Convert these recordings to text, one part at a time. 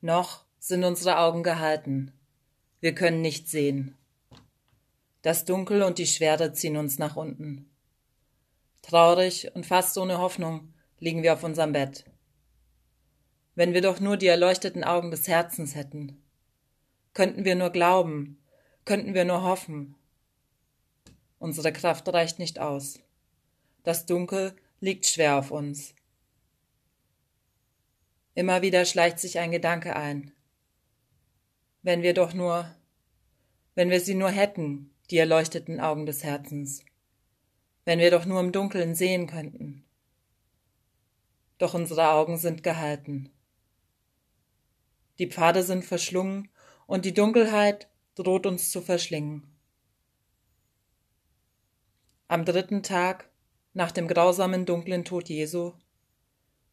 Noch sind unsere Augen gehalten. Wir können nicht sehen. Das Dunkel und die Schwere ziehen uns nach unten. Traurig und fast ohne Hoffnung liegen wir auf unserem Bett. Wenn wir doch nur die erleuchteten Augen des Herzens hätten. Könnten wir nur glauben, könnten wir nur hoffen. Unsere Kraft reicht nicht aus. Das Dunkel liegt schwer auf uns. Immer wieder schleicht sich ein Gedanke ein. Wenn wir doch nur, wenn wir sie nur hätten, die erleuchteten Augen des Herzens. Wenn wir doch nur im Dunkeln sehen könnten. Doch unsere Augen sind gehalten. Die Pfade sind verschlungen und die Dunkelheit droht uns zu verschlingen. Am dritten Tag, nach dem grausamen dunklen Tod Jesu,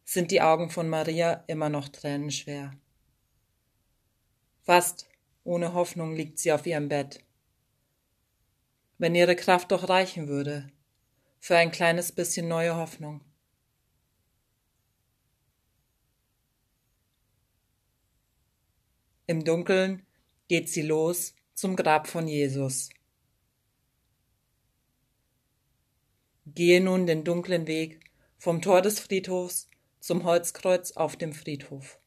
sind die Augen von Maria immer noch tränenschwer. Fast ohne Hoffnung liegt sie auf ihrem Bett. Wenn ihre Kraft doch reichen würde, für ein kleines bisschen neue Hoffnung. Im Dunkeln geht sie los zum Grab von Jesus. Gehe nun den dunklen Weg vom Tor des Friedhofs zum Holzkreuz auf dem Friedhof.